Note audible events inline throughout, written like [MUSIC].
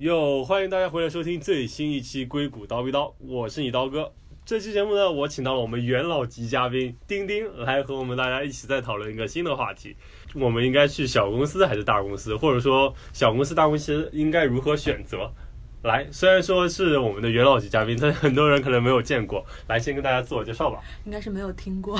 哟，欢迎大家回来收听最新一期《硅谷刀逼刀》，我是你刀哥。这期节目呢，我请到了我们元老级嘉宾丁丁来和我们大家一起再讨论一个新的话题：我们应该去小公司还是大公司，或者说小公司、大公司应该如何选择？来，虽然说是我们的元老级嘉宾，但很多人可能没有见过。来，先跟大家自我介绍吧。应该是没有听过。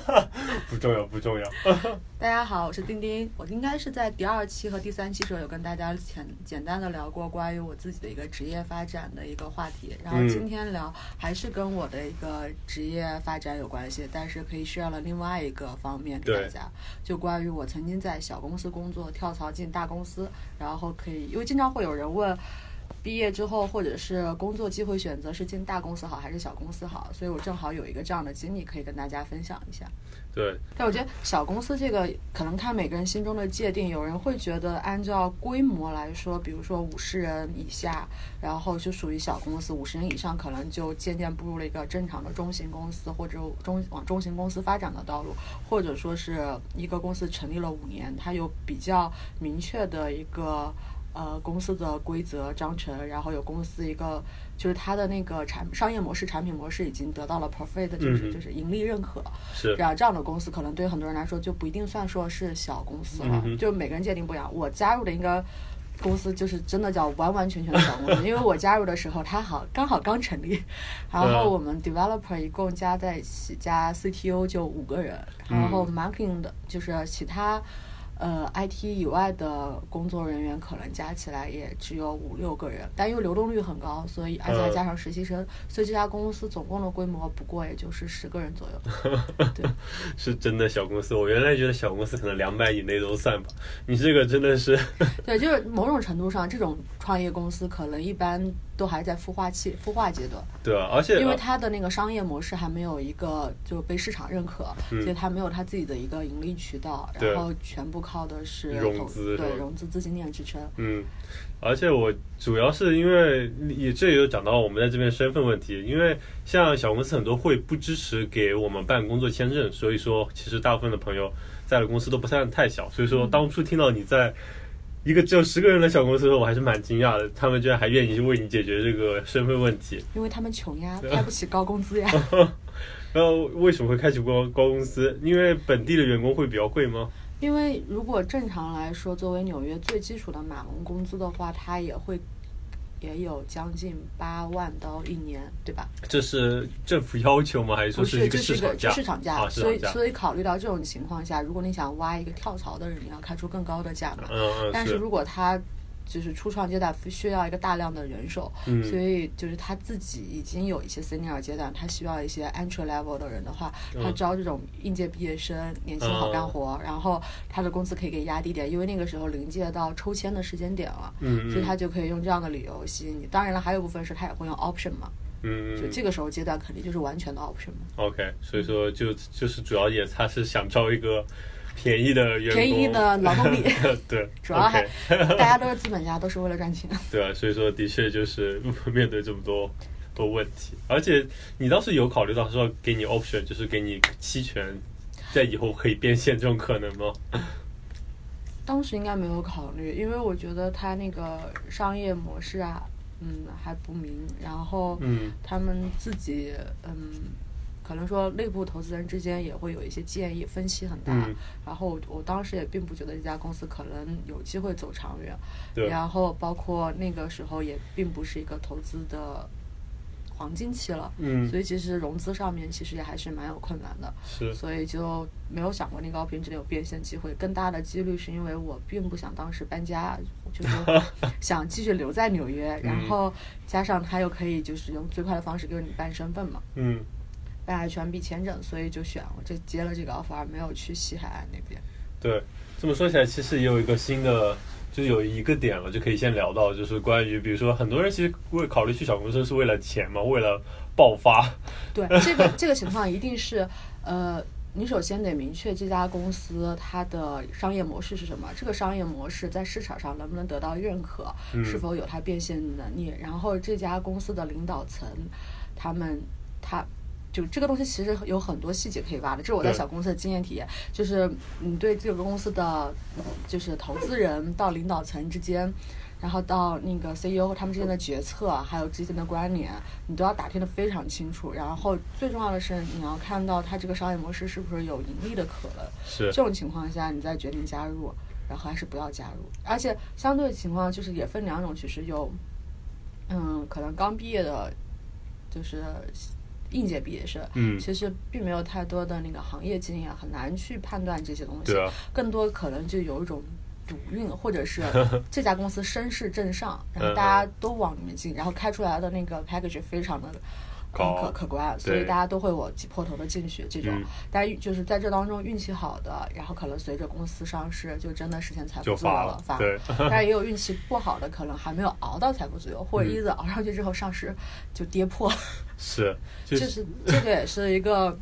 [LAUGHS] 不重要，不重要。[LAUGHS] 大家好，我是丁丁。我应该是在第二期和第三期时候有跟大家简简单的聊过关于我自己的一个职业发展的一个话题。然后今天聊还是跟我的一个职业发展有关系，但是可以 share 了另外一个方面给大家，就关于我曾经在小公司工作，跳槽进大公司，然后可以，因为经常会有人问。毕业之后，或者是工作机会选择是进大公司好还是小公司好？所以我正好有一个这样的经历可以跟大家分享一下。对，但我觉得小公司这个可能看每个人心中的界定，有人会觉得按照规模来说，比如说五十人以下，然后就属于小公司；五十人以上可能就渐渐步入了一个正常的中型公司或者中往中型公司发展的道路，或者说是一个公司成立了五年，它有比较明确的一个。呃，公司的规则章程，然后有公司一个，就是它的那个产商业模式、产品模式已经得到了 profit，就是就是盈利认可。是。然后这样的公司可能对很多人来说就不一定算说是小公司了，就每个人界定不一样。我加入的应该公司就是真的叫完完全全的小公司，因为我加入的时候它好刚好刚成立，然后我们 developer 一共加在一起加 CTO 就五个人，然后 marketing 的就是其他。呃，IT 以外的工作人员可能加起来也只有五六个人，但因为流动率很高，所以而且还加上实习生，所以这家公司总共的规模不过也就是十个人左右。[LAUGHS] 对，是真的小公司。我原来觉得小公司可能两百以内都算吧，你这个真的是。对，就是某种程度上，这种创业公司可能一般。都还在孵化期、孵化阶段。对啊，而且因为它的那个商业模式还没有一个就被市场认可，所以它没有它自己的一个盈利渠道，然后全部靠的是融资，对融资资金链支撑。嗯，而且我主要是因为也这也有讲到我们在这边身份问题，因为像小公司很多会不支持给我们办工作签证，所以说其实大部分的朋友在的公司都不算太小，所以说当初听到你在。一个只有十个人的小公司，我还是蛮惊讶的。他们居然还愿意为你解决这个身份问题。因为他们穷呀，开不起高工资呀。[LAUGHS] 然后为什么会开启高高工资？因为本地的员工会比较贵吗？因为如果正常来说，作为纽约最基础的码农工资的话，它也会。也有将近八万刀一年，对吧？这是政府要求吗？还是说是一个市场价？市场价。所以，所以考虑到这种情况下，如果你想挖一个跳槽的人，你要开出更高的价嘛。嗯嗯。但是如果他。就是初创阶段需要一个大量的人手，所以就是他自己已经有一些 senior 阶段，他需要一些 entry level 的人的话，他招这种应届毕业生，年轻好干活，然后他的工资可以给压低点，因为那个时候临界到抽签的时间点了，所以他就可以用这样的理由吸引你。当然了，还有部分是他也会用 option 嘛，嗯，就这个时候阶段肯定就是完全的 option 嘛。OK，所以说就就是主要也他是想招一个。便宜的员工，便宜的劳动力，[LAUGHS] 对，[LAUGHS] 主要还 [LAUGHS] 大家都是资本家，都是为了赚钱。对啊，所以说的确就是面对这么多多问题，而且你当时有考虑到说给你 option，就是给你期权，在以后可以变现这种可能吗？当时应该没有考虑，因为我觉得他那个商业模式啊，嗯，还不明，然后他们自己，嗯。可能说内部投资人之间也会有一些建议，分歧很大。然后我当时也并不觉得这家公司可能有机会走长远。然后包括那个时候也并不是一个投资的黄金期了。嗯。所以其实融资上面其实也还是蛮有困难的。是。所以就没有想过那个高品质有变现机会。更大的几率是因为我并不想当时搬家，就是 [LAUGHS] 想继续留在纽约。然后加上他又可以就是用最快的方式给你办身份嘛。嗯。办 H1B 签证，所以就选我，就接了这个 offer，没有去西海岸那边。对，这么说起来，其实也有一个新的，就有一个点了，就可以先聊到，就是关于，比如说很多人其实为考虑去小公司是为了钱嘛，为了爆发。对，这个这个情况一定是，呃，你首先得明确这家公司它的商业模式是什么，这个商业模式在市场上能不能得到认可，是否有它变现能力，然后这家公司的领导层，他们他。就这个东西其实有很多细节可以挖的，这是我在小公司的经验体验，就是你对这个公司的就是投资人到领导层之间。然后到那个 CEO 和他们之间的决策，还有之间的关联，你都要打听的非常清楚。然后最重要的是，你要看到它这个商业模式是不是有盈利的可能。是这种情况下，你再决定加入，然后还是不要加入。而且相对情况就是也分两种，其实有，嗯，可能刚毕业的，就是应届毕业生，嗯，其实并没有太多的那个行业经验，很难去判断这些东西。啊，更多可能就有一种。赌运，或者是 [LAUGHS] 这家公司声势正上，然后大家都往里面进，然后开出来的那个 package 非常的可可观，所以大家都会我挤破头的进去。这种，但就是在这当中运气好的，然后可能随着公司上市，就真的实现财富自由了。发，但是也有运气不好的，可能还没有熬到财富自由，或者一直熬上去之后上市就跌破。[LAUGHS] 是，就是这个也是一个，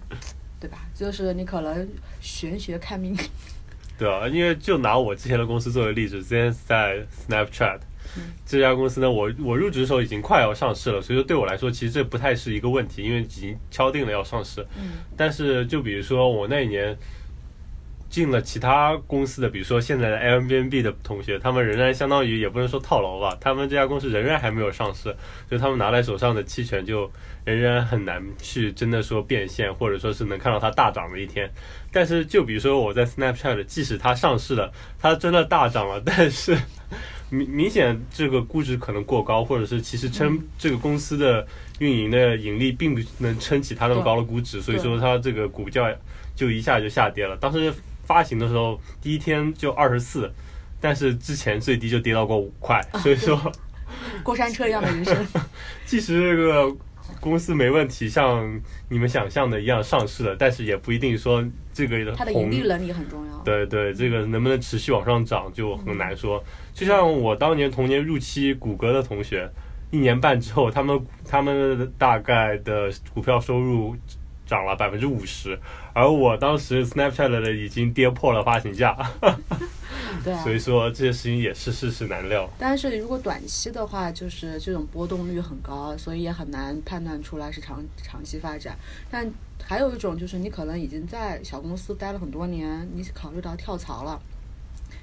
对吧？就是你可能玄学看命。[LAUGHS] 对啊，因为就拿我之前的公司作为例子，之前在 Snapchat 这家公司呢，我我入职的时候已经快要上市了，所以说对我来说其实这不太是一个问题，因为已经敲定了要上市。嗯。但是就比如说我那一年进了其他公司的，比如说现在的 Airbnb 的同学，他们仍然相当于也不能说套牢吧，他们这家公司仍然还没有上市，所以他们拿在手上的期权就仍然很难去真的说变现，或者说是能看到它大涨的一天。但是，就比如说我在 Snapchat，即使它上市了，它真的大涨了，但是明明显这个估值可能过高，或者是其实撑这个公司的运营的盈利并不能撑起它那么高的估值，所以说它这个股价就一下就下跌了。当时发行的时候第一天就二十四，但是之前最低就跌到过五块，所以说 [LAUGHS] 过山车一样的人生。[LAUGHS] 即使这个。公司没问题，像你们想象的一样上市了，但是也不一定说这个它的盈利能力很重要。对对，这个能不能持续往上涨就很难说。就像我当年同年入期谷歌的同学，一年半之后，他们他们大概的股票收入涨了百分之五十，而我当时 Snapchat 的已经跌破了发行价。[LAUGHS] 对，啊所以说这些事情也是世事难料。但是如果短期的话，就是这种波动率很高，所以也很难判断出来是长长期发展。但还有一种就是你可能已经在小公司待了很多年，你考虑到跳槽了，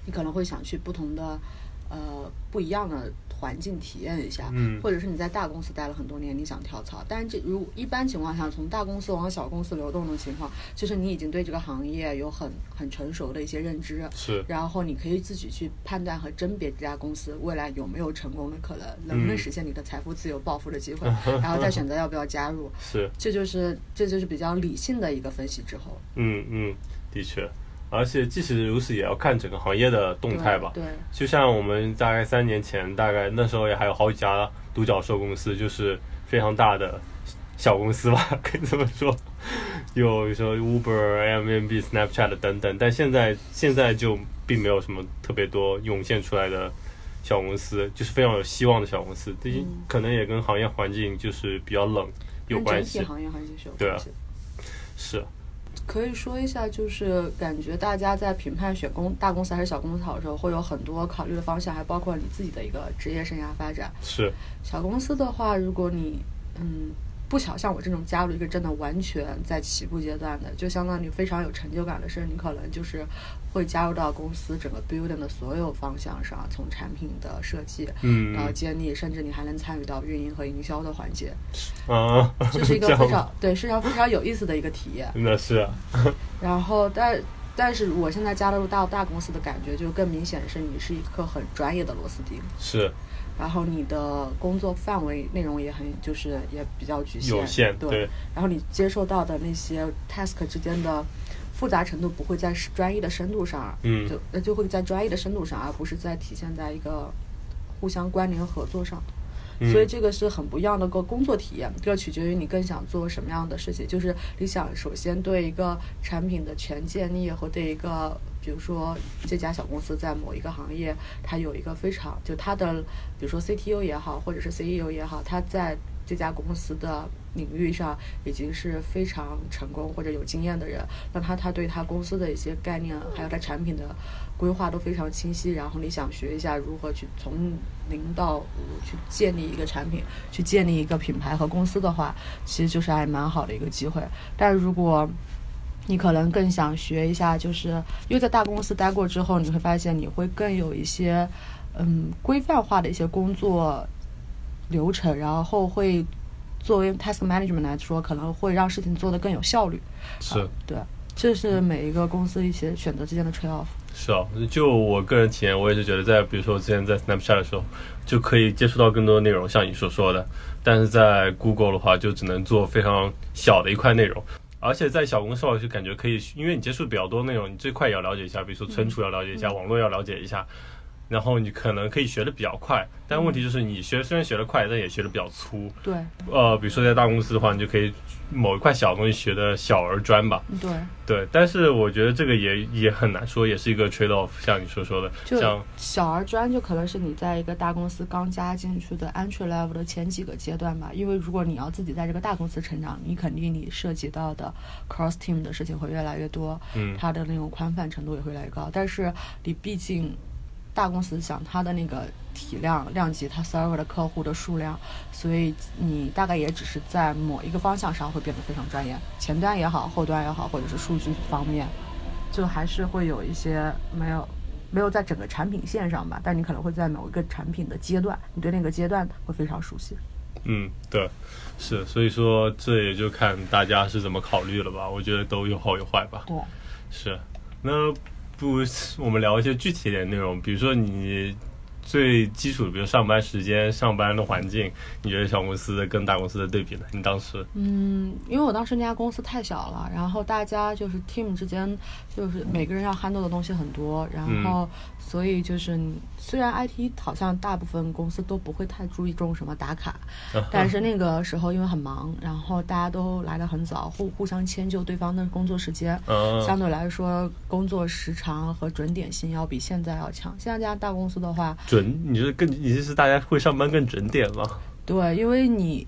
你可能会想去不同的呃不一样的。环境体验一下，嗯，或者是你在大公司待了很多年，你想跳槽，但是这如一般情况下，从大公司往小公司流动的情况，就是你已经对这个行业有很很成熟的一些认知，是，然后你可以自己去判断和甄别这家公司未来有没有成功的可能，能不能实现你的财富自由暴富的机会，[LAUGHS] 然后再选择要不要加入，是，[LAUGHS] 这就是这就是比较理性的一个分析之后，嗯嗯，的确。而且即使如此，也要看整个行业的动态吧。对，就像我们大概三年前，大概那时候也还有好几家独角兽公司，就是非常大的小公司吧，[LAUGHS] 可以这么说。有说 Uber、Airbnb、Snapchat 等等，但现在现在就并没有什么特别多涌现出来的小公司，就是非常有希望的小公司。最近可能也跟行业环境就是比较冷有关系。行业环境是有关系。是。可以说一下，就是感觉大家在评判选公大公司还是小公司好的时候，会有很多考虑的方向，还包括你自己的一个职业生涯发展。是小公司的话，如果你嗯。不巧像我这种加入一个真的完全在起步阶段的，就相当于非常有成就感的事，你可能就是会加入到公司整个 building 的所有方向上，从产品的设计，嗯，然后建立，甚至你还能参与到运营和营销的环节，啊，这 [LAUGHS] 是一个非常对，非常非常有意思的一个体验，真的是。然后，但但是我现在加入到大公司的感觉就更明显是，你是一颗很专业的螺丝钉，是。然后你的工作范围内容也很，就是也比较局限，有限，对。然后你接受到的那些 task 之间的复杂程度不会在专业的深度上，嗯，就那就会在专业的深度上，而不是在体现在一个互相关联合作上。所以这个是很不一样的个工作体验，这取决于你更想做什么样的事情。就是你想首先对一个产品的全建立和对一个比如说这家小公司在某一个行业，它有一个非常就它的，比如说 CTO 也好，或者是 CEO 也好，他在这家公司的领域上已经是非常成功或者有经验的人，那他他对他公司的一些概念，还有他产品的规划都非常清晰。然后你想学一下如何去从零到五去建立一个产品，去建立一个品牌和公司的话，其实就是还蛮好的一个机会。但如果你可能更想学一下，就是因为在大公司待过之后，你会发现你会更有一些嗯规范化的一些工作流程，然后会作为 task management 来说，可能会让事情做得更有效率。是，对，这是每一个公司一些选择之间的 trade off。是啊，就我个人体验，我也是觉得，在比如说我之前在 Snapchat 的时候，就可以接触到更多的内容，像你所说的，但是在 Google 的话，就只能做非常小的一块内容。而且在小公司的话，就感觉可以，因为你接触比较多内容，你最快也要了解一下，比如说存储要了解一下，网络要了解一下。然后你可能可以学的比较快，但问题就是你学虽然学的快，但也学的比较粗。对。呃，比如说在大公司的话，你就可以某一块小东西学的小而专吧。对。对，但是我觉得这个也也很难说，也是一个 trade off，像你所说的，像小而专就可能是你在一个大公司刚加进去的 entry level 的前几个阶段吧。因为如果你要自己在这个大公司成长，你肯定你涉及到的 cross team 的事情会越来越多，嗯，它的那种宽泛程度也会越来越高。但是你毕竟。大公司想它的那个体量量级，它 server 的客户的数量，所以你大概也只是在某一个方向上会变得非常专业，前端也好，后端也好，或者是数据方面，就还是会有一些没有没有在整个产品线上吧，但你可能会在某一个产品的阶段，你对那个阶段会非常熟悉。嗯，对，是，所以说这也就看大家是怎么考虑了吧，我觉得都有好有坏吧。对，是，那。不，我们聊一些具体点内容，比如说你最基础，比如上班时间、上班的环境，你觉得小公司跟大公司的对比呢？你当时？嗯，因为我当时那家公司太小了，然后大家就是 team 之间，就是每个人要 handle 的东西很多，然后。所以就是你，虽然 IT 好像大部分公司都不会太注重什么打卡，但是那个时候因为很忙，然后大家都来的很早，互互相迁就对方的工作时间，相对来说工作时长和准点性要比现在要强。现在这家大公司的话，准，你是更，你是大家会上班更准点吗？对，因为你，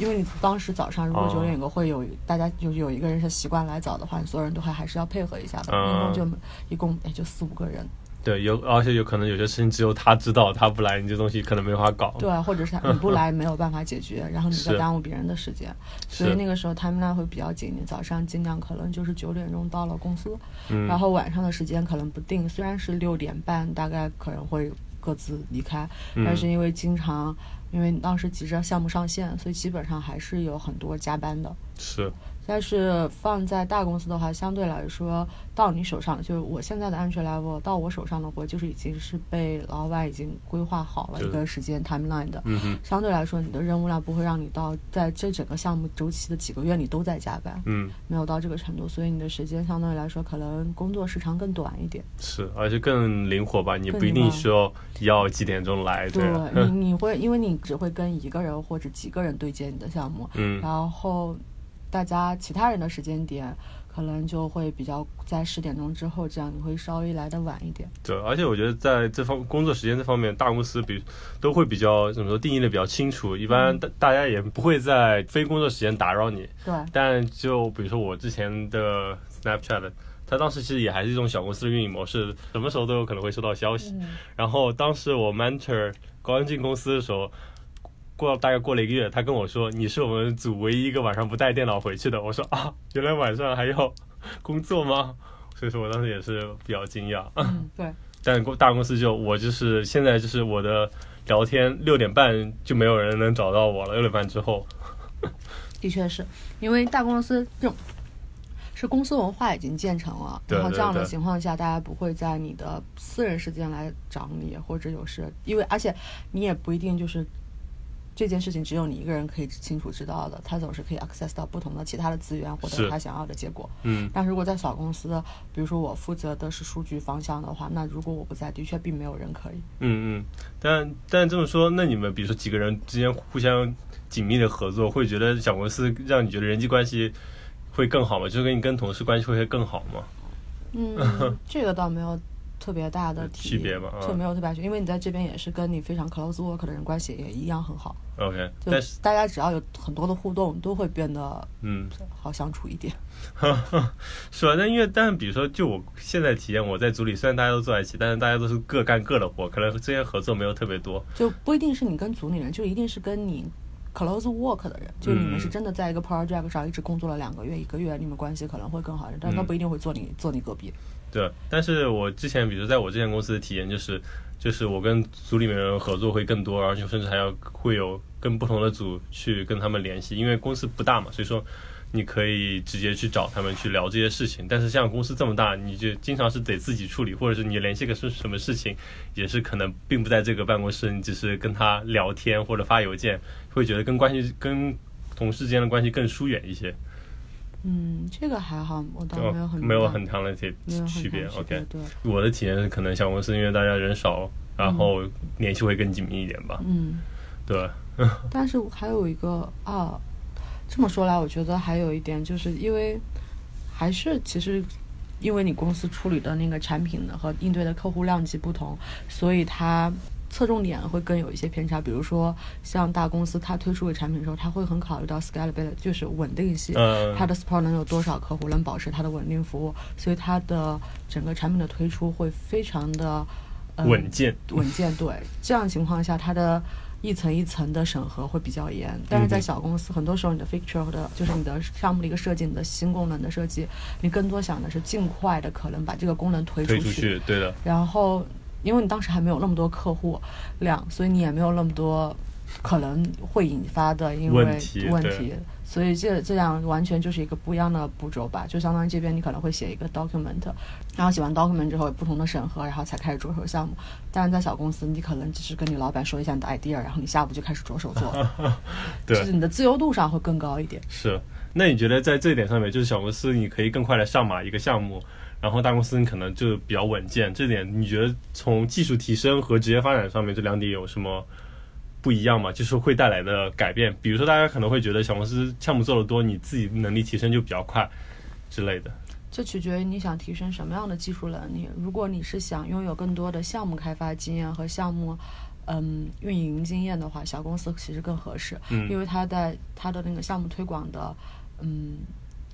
因为你当时早上如果九点有个会有，大家就有一个人是习惯来早的话，所有人都还还是要配合一下的，一共就一共也就四五个人。对，有而且有可能有些事情只有他知道，他不来，你这东西可能没法搞。对，或者是 [LAUGHS] 你不来没有办法解决，然后你再耽误别人的时间。所以那个时候 timeline 会比较紧，你早上尽量可能就是九点钟到了公司，然后晚上的时间可能不定，虽然是六点半，大概可能会各自离开，但是因为经常因为当时急着项目上线，所以基本上还是有很多加班的。是。但是放在大公司的话，相对来说，到你手上，就是我现在的安全 level，到我手上的活，就是已经是被老板已经规划好了一个时间 timeline 的。嗯哼。相对来说，你的任务量不会让你到在这整个项目周期的几个月你都在加班。嗯。没有到这个程度，所以你的时间相对来说可能工作时长更短一点。是，而且更灵活吧？你不一定说要几点钟来。对，你 [LAUGHS] 你会因为你只会跟一个人或者几个人对接你的项目。嗯。然后。大家其他人的时间点可能就会比较在十点钟之后，这样你会稍微来的晚一点。对，而且我觉得在这方工作时间这方面，大公司比都会比较怎么说定义的比较清楚，一般大大家也不会在非工作时间打扰你。对。但就比如说我之前的 Snapchat，它当时其实也还是一种小公司的运营模式，什么时候都有可能会收到消息。然后当时我 mentor 刚进公司的时候。过大概过了一个月，他跟我说：“你是我们组唯一一个晚上不带电脑回去的。”我说：“啊，原来晚上还要工作吗？”所以说我当时也是比较惊讶。嗯，对。[LAUGHS] 但公大公司就我就是现在就是我的聊天六点半就没有人能找到我了。六点半之后，[LAUGHS] 的确是因为大公司这种是公司文化已经建成了，然后这样的情况下，大家不会在你的私人时间来找你，或者有事，因为而且你也不一定就是。这件事情只有你一个人可以清楚知道的，他总是可以 access 到不同的其他的资源，获得他想要的结果。嗯。但如果在小公司，比如说我负责的是数据方向的话，那如果我不在，的确并没有人可以。嗯嗯。但但这么说，那你们比如说几个人之间互相紧密的合作，会觉得小公司让你觉得人际关系会更好吗？就是跟你跟同事关系会更好吗？嗯，[LAUGHS] 这个倒没有。特别大的区别吧，就没有特别区因为你在这边也是跟你非常 close work 的人关系也一样很好。OK，但是大家只要有很多的互动，都会变得嗯好相处一点。[LAUGHS] 是吧？那因为但是比如说，就我现在体验，我在组里虽然大家都坐在一起，但是大家都是各干各的活，可能之间合作没有特别多。就不一定是你跟组里人，就一定是跟你 close work 的人，就你们是真的在一个 project 上一直工作了两个月、一个月，你们关系可能会更好一点，但他不一定会坐你坐你隔壁。对，但是我之前，比如在我之前公司的体验就是，就是我跟组里面的人合作会更多，而且甚至还要会有跟不同的组去跟他们联系，因为公司不大嘛，所以说你可以直接去找他们去聊这些事情。但是像公司这么大，你就经常是得自己处理，或者是你联系个是什么事情，也是可能并不在这个办公室，你只是跟他聊天或者发邮件，会觉得跟关系跟同事之间的关系更疏远一些。嗯，这个还好，我倒没有很没有很强的些区别。OK，对，我的体验是可能小公司因为大家人少，然后联系会更紧密一点吧。嗯，对。但是还有一个啊，这么说来，我觉得还有一点，就是因为还是其实因为你公司处理的那个产品呢和应对的客户量级不同，所以它。侧重点会更有一些偏差，比如说像大公司，它推出个产品的时候，它会很考虑到 scalability，就是稳定性，它的 support 能有多少客户，能保持它的稳定服务，所以它的整个产品的推出会非常的呃稳健。稳健，对，这样情况下，它的一层一层的审核会比较严。但是在小公司，很多时候你的 feature 的，就是你的项目的一个设计，你的新功能的设计，你更多想的是尽快的可能把这个功能推出去，对的。然后。因为你当时还没有那么多客户量，所以你也没有那么多可能会引发的因为问题，所以这这样完全就是一个不一样的步骤吧。就相当于这边你可能会写一个 document，然后写完 document 之后有不同的审核，然后才开始着手项目。但是在小公司，你可能只是跟你老板说一下你的 idea，然后你下午就开始着手做，[LAUGHS] 就是你的自由度上会更高一点。是，那你觉得在这一点上面，就是小公司你可以更快的上马一个项目？然后大公司你可能就比较稳健，这点你觉得从技术提升和职业发展上面这两点有什么不一样吗？就是会带来的改变，比如说大家可能会觉得小公司项目做的多，你自己能力提升就比较快之类的。这取决于你想提升什么样的技术能力。如果你是想拥有更多的项目开发经验和项目嗯运营经验的话，小公司其实更合适，因为它在它的那个项目推广的嗯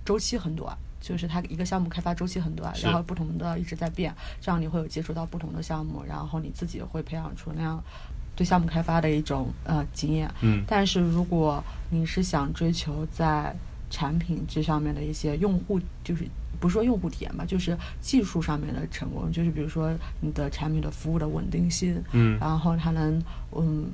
周期很短。就是它一个项目开发周期很短，然后不同的一直在变，这样你会有接触到不同的项目，然后你自己会培养出那样对项目开发的一种呃经验。嗯，但是如果你是想追求在产品这上面的一些用户，就是不是说用户体验吧，就是技术上面的成功，就是比如说你的产品的服务的稳定性，嗯，然后它能嗯。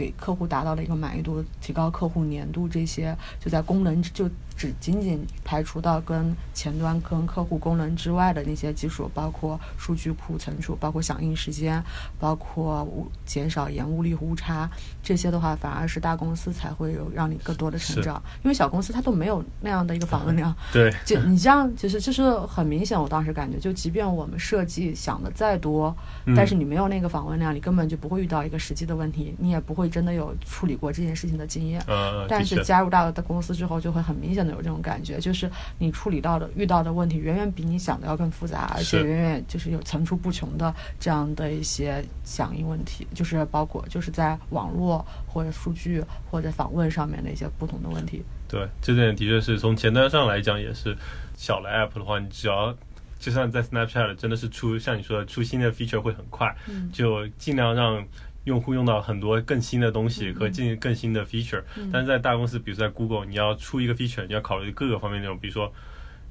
给客户达到了一个满意度，提高客户粘度，这些就在功能就只仅仅排除到跟前端跟客户功能之外的那些技术，包括数据库存储，包括响应时间，包括减少延误率误差，这些的话反而是大公司才会有让你更多的成长，因为小公司它都没有那样的一个访问量。对，就你这样，其实就是很明显，我当时感觉，就即便我们设计想的再多，但是你没有那个访问量，你根本就不会遇到一个实际的问题，你也不会。真的有处理过这件事情的经验，但是加入大的公司之后，就会很明显的有这种感觉，就是你处理到的遇到的问题远远比你想的要更复杂，而且远远就是有层出不穷的这样的一些响应问题，就是包括就是在网络或者数据或者访问上面的一些不同的问题。对，这点的确是从前端上来讲也是小的 app 的话，你只要就算在 Snapchat 真的是出像你说的出新的 feature 会很快，就尽量让。用户用到很多更新的东西和进更新的 feature，但是在大公司，比如在 Google，你要出一个 feature，你要考虑各个方面内容，比如说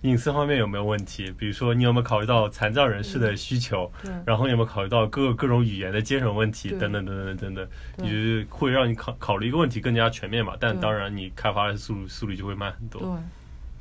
隐私方面有没有问题，比如说你有没有考虑到残障人士的需求，然后有没有考虑到各各种语言的接受问题，等等等等等等，也会让你考考虑一个问题更加全面嘛。但当然，你开发的速度速率就会慢很多。对，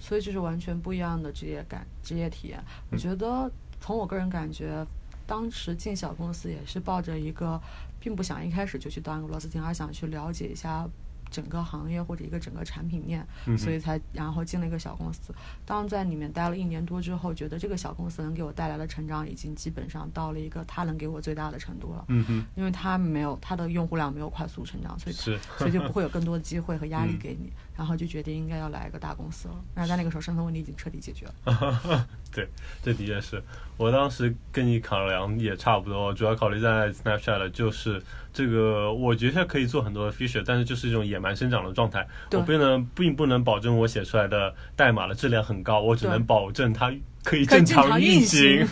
所以这是完全不一样的职业感、职业体验。我觉得从我个人感觉，当时进小公司也是抱着一个。并不想一开始就去当一个螺丝钉，而想去了解一下整个行业或者一个整个产品链，所以才然后进了一个小公司。当在里面待了一年多之后，觉得这个小公司能给我带来的成长已经基本上到了一个它能给我最大的程度了。嗯哼，因为它没有它的用户量没有快速成长，所以所以就不会有更多的机会和压力给你。然后就决定应该要来一个大公司了。然后在那个时候，身份问题已经彻底解决了。[LAUGHS] 对，这的确是我当时跟你考量也差不多，主要考虑在 Snapchat 的就是这个，我觉得可以做很多的 feature，但是就是一种野蛮生长的状态，我不能并不能保证我写出来的代码的质量很高，我只能保证它可以正常运行。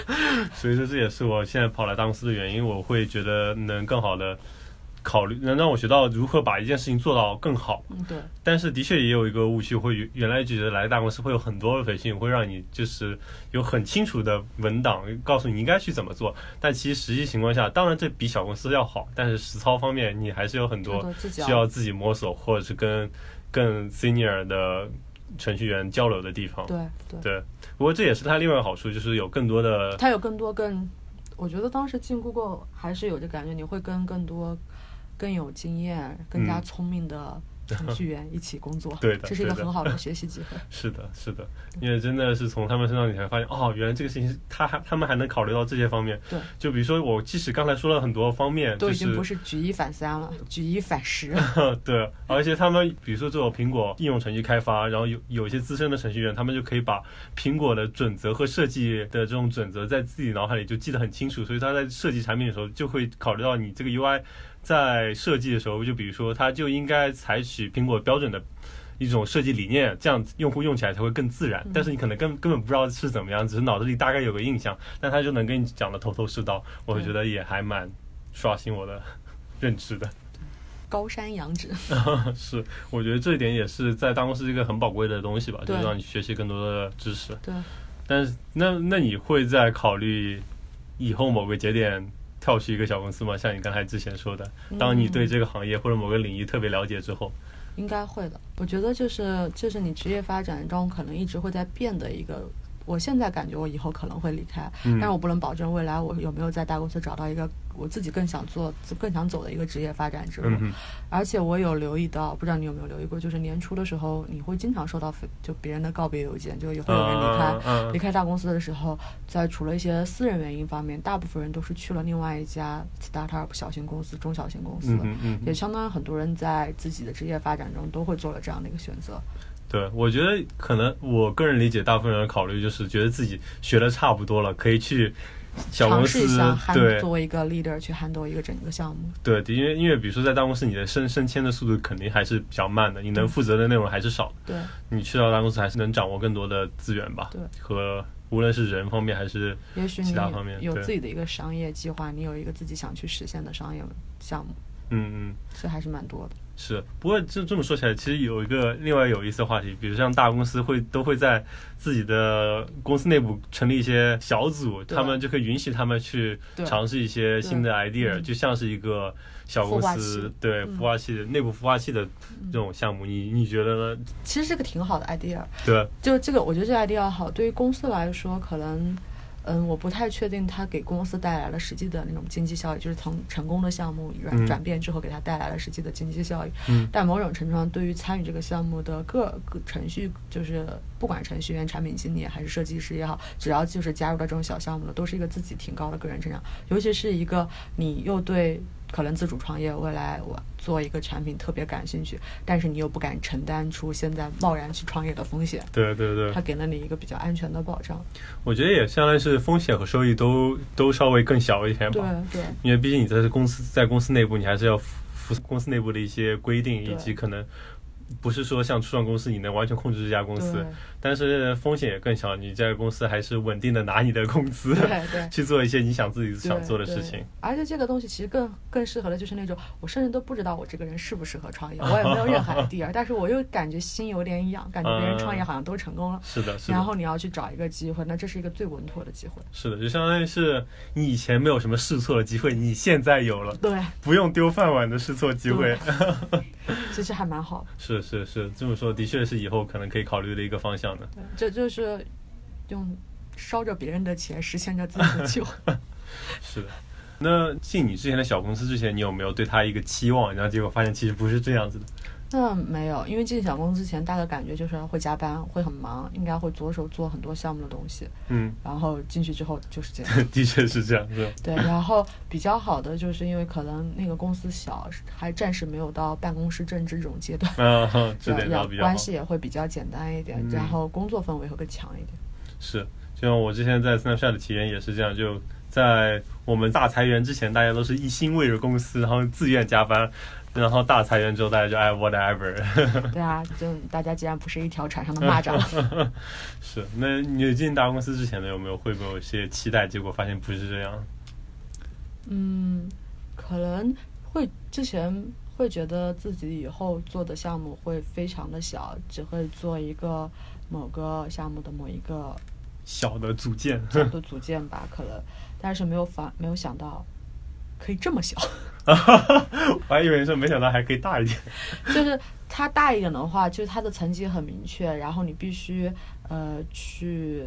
[LAUGHS] 所以说这也是我现在跑来大公司的原因，我会觉得能更好的。考虑能让我学到如何把一件事情做到更好。嗯，对。但是的确也有一个误区，会原来就觉得来大公司会有很多培训，会让你就是有很清楚的文档告诉你应该去怎么做。但其实实际情况下，当然这比小公司要好，但是实操方面你还是有很多需要自己摸索，或者是跟更 senior 的程序员交流的地方。对对。不过这也是它另外一个好处，就是有更多的。它有更多更，我觉得当时进 Google 还是有这感觉，你会跟更多。更有经验、更加聪明的程序员一起工作，[LAUGHS] 对的，这是一个很好的 [LAUGHS] 学习机会。是的，是的，因为真的是从他们身上你才发现，哦，原来这个事情他还他们还能考虑到这些方面。对，就比如说我即使刚才说了很多方面，都已经不是举一反三了，举一反十。[LAUGHS] 对，而且他们比如说做苹果应用程序开发，然后有有一些资深的程序员，他们就可以把苹果的准则和设计的这种准则在自己脑海里就记得很清楚，所以他在设计产品的时候就会考虑到你这个 UI。在设计的时候，就比如说，它就应该采取苹果标准的一种设计理念，这样用户用起来才会更自然。但是你可能根根本不知道是怎么样，只是脑子里大概有个印象，但他就能跟你讲的头头是道。我觉得也还蛮刷新我的认知的。高山仰止 [LAUGHS] [LAUGHS] 是，我觉得这一点也是在办公室一个很宝贵的东西吧，就是让你学习更多的知识。对。但是，那那你会在考虑以后某个节点？跳去一个小公司吗？像你刚才之前说的，当你对这个行业或者某个领域特别了解之后，应该会的。我觉得就是就是你职业发展中可能一直会在变的一个。我现在感觉我以后可能会离开，但是我不能保证未来我有没有在大公司找到一个我自己更想做、更想走的一个职业发展之路。而且我有留意到，不知道你有没有留意过，就是年初的时候，你会经常收到就别人的告别邮件，就也会有人离开离开大公司的时候，在除了一些私人原因方面，大部分人都是去了另外一家 startup 小型公司、中小型公司，也相当于很多人在自己的职业发展中都会做了这样的一个选择。对，我觉得可能我个人理解，大部分人的考虑就是觉得自己学的差不多了，可以去小公司，对，作为一个 leader 去 handle 一个整个项目。对，因为因为比如说在大公司，你的升升迁的速度肯定还是比较慢的，你能负责的内容还是少。对，你去到大公司还是能掌握更多的资源吧？对，和无论是人方面还是其他方面，有自己的一个商业计划，你有一个自己想去实现的商业项目。嗯嗯，这还是蛮多的。是，不过这这么说起来，其实有一个另外有意思的话题，比如像大公司会都会在自己的公司内部成立一些小组，他们就可以允许他们去尝试一些新的 idea，就像是一个小公司对孵化器内部孵化器的这种项目，你你觉得呢？其实是个挺好的 idea，对，就这个我觉得这个 idea 好，对于公司来说可能。嗯，我不太确定它给公司带来了实际的那种经济效益，就是从成功的项目转转变之后，给它带来了实际的经济效益。嗯，但某种程度上，对于参与这个项目的各个程序，就是不管程序员、产品经理还是设计师也好，只要就是加入到这种小项目的，都是一个自己挺高的个人成长。尤其是一个你又对。可能自主创业，未来我做一个产品特别感兴趣，但是你又不敢承担出现在贸然去创业的风险。对对对，他给了你一个比较安全的保障。我觉得也相当于是风险和收益都都稍微更小一点吧。对对，因为毕竟你在公司在公司内部，你还是要服公司内部的一些规定，以及可能。不是说像初创公司你能完全控制这家公司，但是风险也更小。你这个公司还是稳定的拿你的工资，[LAUGHS] 对对去做一些你想自己想做的事情。而且这个东西其实更更适合的就是那种，我甚至都不知道我这个人适不适合创业，我也没有任何 [LAUGHS] idea，但是我又感觉心有点痒，感觉别人创业好像都成功了。是的，是的。然后你要去找一个机会，那这是一个最稳妥的机会。是的，就相当于是你以前没有什么试错的机会，你现在有了，对，[LAUGHS] 不用丢饭碗的试错机会。其实还蛮好。是是是，这么说的确是以后可能可以考虑的一个方向的。这就是用烧着别人的钱实现着自己的 [LAUGHS] 计划。[LAUGHS] 是的。那进你之前的小公司之前，你有没有对他一个期望？然后结果发现其实不是这样子的。那没有，因为进小公司之前，大概感觉就是会加班，会很忙，应该会着手做很多项目的东西。嗯，然后进去之后就是这样。[LAUGHS] 的确是这样，是吧？对，然后比较好的就是因为可能那个公司小，还暂时没有到办公室政治这种阶段，啊，这点倒比较关系也会比较简单一点，然后工作氛围会更强一点。是，就像我之前在 Snapchat 的体验也是这样，就在我们大裁员之前，大家都是一心为着公司，然后自愿加班。然后大裁员之后，大家就哎 whatever。[LAUGHS] 对啊，就大家既然不是一条船上的蚂蚱。[LAUGHS] 是，那你进大公司之前呢，有没有会不会有一些期待？结果发现不是这样。嗯，可能会之前会觉得自己以后做的项目会非常的小，只会做一个某个项目的某一个小的组件，小的组件吧，可能，但是没有发没有想到。可以这么小，[LAUGHS] 我还以为说没想到还可以大一点。[LAUGHS] 就是它大一点的话，就是它的层级很明确，然后你必须呃去，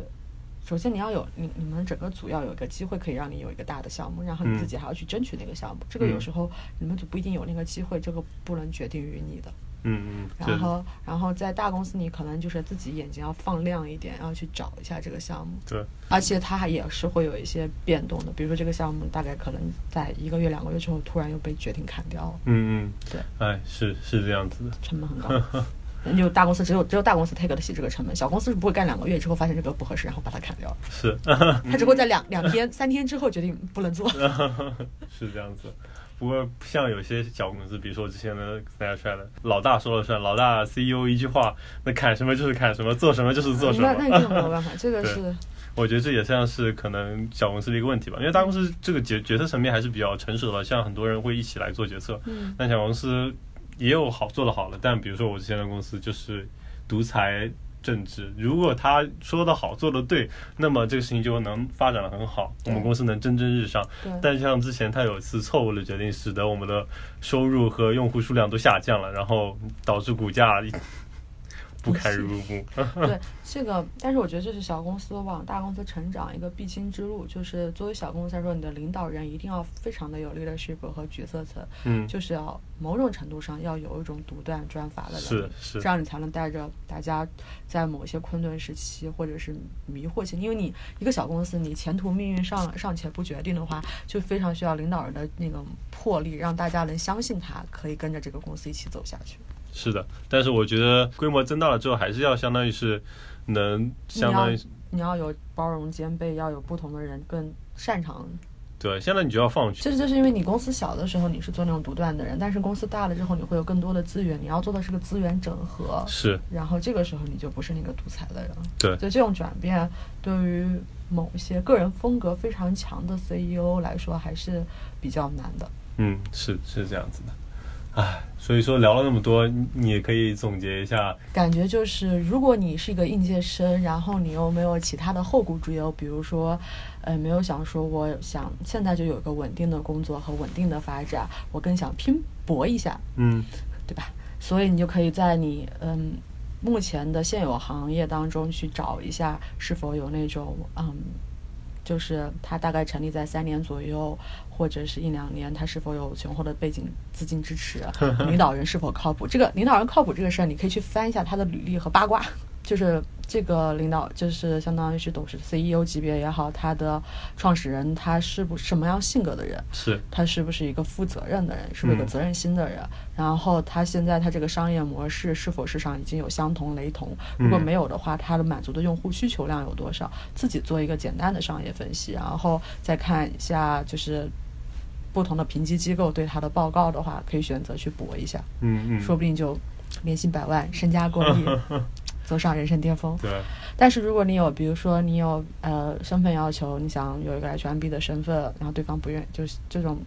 首先你要有你你们整个组要有一个机会可以让你有一个大的项目，然后你自己还要去争取那个项目。这个有时候你们组不一定有那个机会，这个不能决定于你的。嗯嗯，然后，然后在大公司，你可能就是自己眼睛要放亮一点，要去找一下这个项目。对，而且它还也是会有一些变动的，比如说这个项目大概可能在一个月、两个月之后，突然又被决定砍掉了。嗯嗯，对，哎，是是这样子的，成本很高。[LAUGHS] 就大公司只有只有大公司 take 得起这个成本，小公司是不会干两个月之后发现这个不合适，然后把它砍掉。是，[LAUGHS] 他只会在两两天、三天之后决定不能做。[LAUGHS] 是这样子。不过，像有些小公司，比如说之前的 Snapchat 老大说了算，老大 CEO 一句话，那砍什么就是砍什么，做什么就是做什么。那那这没有办法，[LAUGHS] 这个是。我觉得这也像是可能小公司的一个问题吧，因为大公司这个决决策层面还是比较成熟的，像很多人会一起来做决策。嗯。但小公司也有好做的好的，但比如说我之前的公司就是独裁。政治，如果他说的好，做的对，那么这个事情就能发展的很好，我们公司能蒸蒸日上。但像之前他有一次错误的决定，使得我们的收入和用户数量都下降了，然后导致股价。不堪入目。[LAUGHS] 对这个，但是我觉得这是小公司往大公司成长一个必经之路。就是作为小公司来说，你的领导人一定要非常的有 leadership 和决策层，嗯，就是要某种程度上要有一种独断专法的能力，是是，这样你才能带着大家在某些困顿时期或者是迷惑期，因为你一个小公司，你前途命运尚尚且不决定的话，就非常需要领导人的那个魄力，让大家能相信他可以跟着这个公司一起走下去。是的，但是我觉得规模增大了之后，还是要相当于是能相当于你要有包容兼备，要有不同的人更擅长。对，现在你就要放弃。其实就是因为你公司小的时候你是做那种独断的人，但是公司大了之后你会有更多的资源，你要做的是个资源整合。是。然后这个时候你就不是那个独裁的人了。对。就这种转变，对于某些个人风格非常强的 CEO 来说还是比较难的。嗯，是是这样子的。唉，所以说聊了那么多，你也可以总结一下。感觉就是，如果你是一个应届生，然后你又没有其他的后顾之忧，比如说，呃，没有想说我想现在就有一个稳定的工作和稳定的发展，我更想拼搏一下，嗯，对吧？所以你就可以在你嗯目前的现有行业当中去找一下，是否有那种嗯。就是它大概成立在三年左右，或者是一两年，它是否有雄厚的背景资金支持，[LAUGHS] 领导人是否靠谱？这个领导人靠谱这个事儿，你可以去翻一下他的履历和八卦。就是这个领导，就是相当于是董事 CEO 级别也好，他的创始人他是不什么样性格的人？是，他是不是一个负责任的人？是不是有个责任心的人？然后他现在他这个商业模式是否市场已经有相同雷同？如果没有的话，他的满足的用户需求量有多少？自己做一个简单的商业分析，然后再看一下就是不同的评级机构对他的报告的话，可以选择去搏一下。嗯嗯，说不定就年薪百万，身家过亿。[LAUGHS] 走上人生巅峰。对。但是如果你有，比如说你有呃身份要求，你想有一个 H1B 的身份，然后对方不愿，就是这种，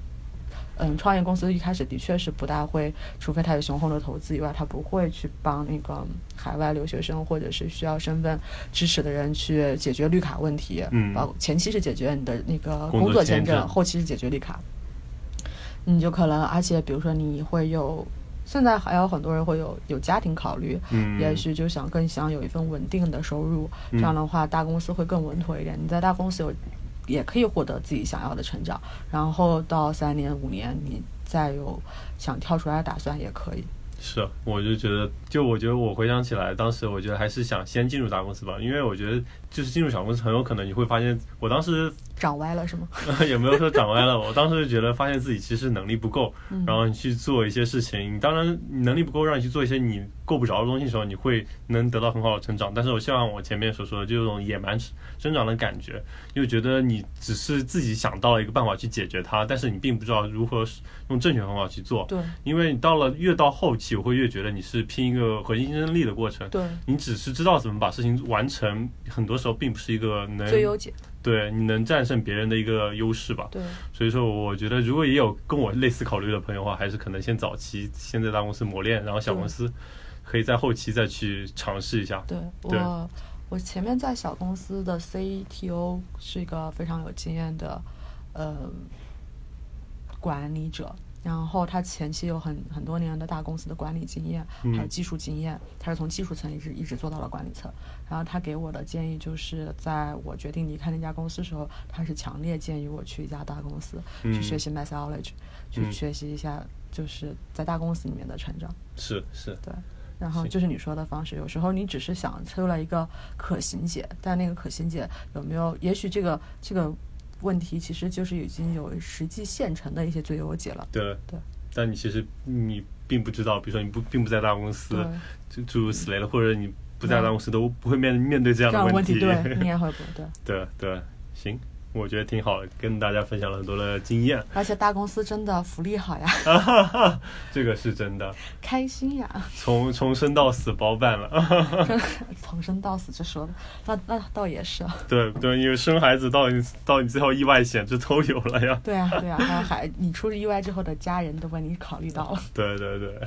嗯，创业公司一开始的确是不大会，除非他有雄厚的投资以外，他不会去帮那个海外留学生或者是需要身份支持的人去解决绿卡问题。嗯。包前期是解决你的那个工作签证，后期是解决绿卡。你就可能，而且比如说你会有。现在还有很多人会有有家庭考虑，也许就想更想有一份稳定的收入，这样的话大公司会更稳妥一点。你在大公司有也可以获得自己想要的成长，然后到三年五年你再有想跳出来的打算也可以。是，我就觉得，就我觉得我回想起来，当时我觉得还是想先进入大公司吧，因为我觉得就是进入小公司很有可能你会发现，我当时长歪了是吗？[LAUGHS] 也没有说长歪了，我当时就觉得发现自己其实能力不够，嗯然后你去做一些事情，你当然你能力不够，让你去做一些你够不着的东西的时候，你会能得到很好的成长。但是我希望我前面所说的，就有种野蛮生长的感觉，又觉得你只是自己想到了一个办法去解决它，但是你并不知道如何用正确方法去做。对因为你到了越到后期，我会越觉得你是拼一个核心竞争力的过程。对，你只是知道怎么把事情完成，很多时候并不是一个能最优解，对你能战胜别人的一个优势吧。对所以说，我觉得如果也有跟我类似考虑的朋友的话，还是可能先早期先在大公司磨练，然后小公司可以在后期再去尝试一下。对对我我前面在小公司的 CTO 是一个非常有经验的呃管理者，然后他前期有很很多年的大公司的管理经验，嗯还有技术经验，他是从技术层一直一直做到了管理层。然后他给我的建议就是，在我决定离开那家公司的时候，他是强烈建议我去一家大公司、嗯去学习 methodology，去嗯学习一下就是在大公司里面的成长。是是，对，然后就是你说的方式，有时候你只是想出来一个可行解，但那个可行解有没有？也许这个这个问题其实就是已经有实际现成的一些最优解了。对对。但你其实你并不知道，比如说你不并不在大公司，就诸如此类的，或者你不在大公司都不会面面对这样的问题。对，你也会不对。[LAUGHS] 对对，行，我觉得挺好的，跟大家分享了很多的经验，而且大公司真的福利好呀，[LAUGHS] 这个是真的，开心呀，从从生到死包办了。[LAUGHS] 从生到死这说的，那那倒也是啊。对对，因为生孩子到你到你最后意外险这都有了呀。对啊，对啊，还有还你出了意外之后的家人都为你考虑到了。对对对，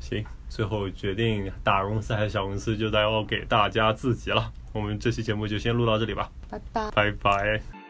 行，最后决定大公司还是小公司，就得要给大家自己了。我们这期节目就先录到这里吧，拜拜。拜拜。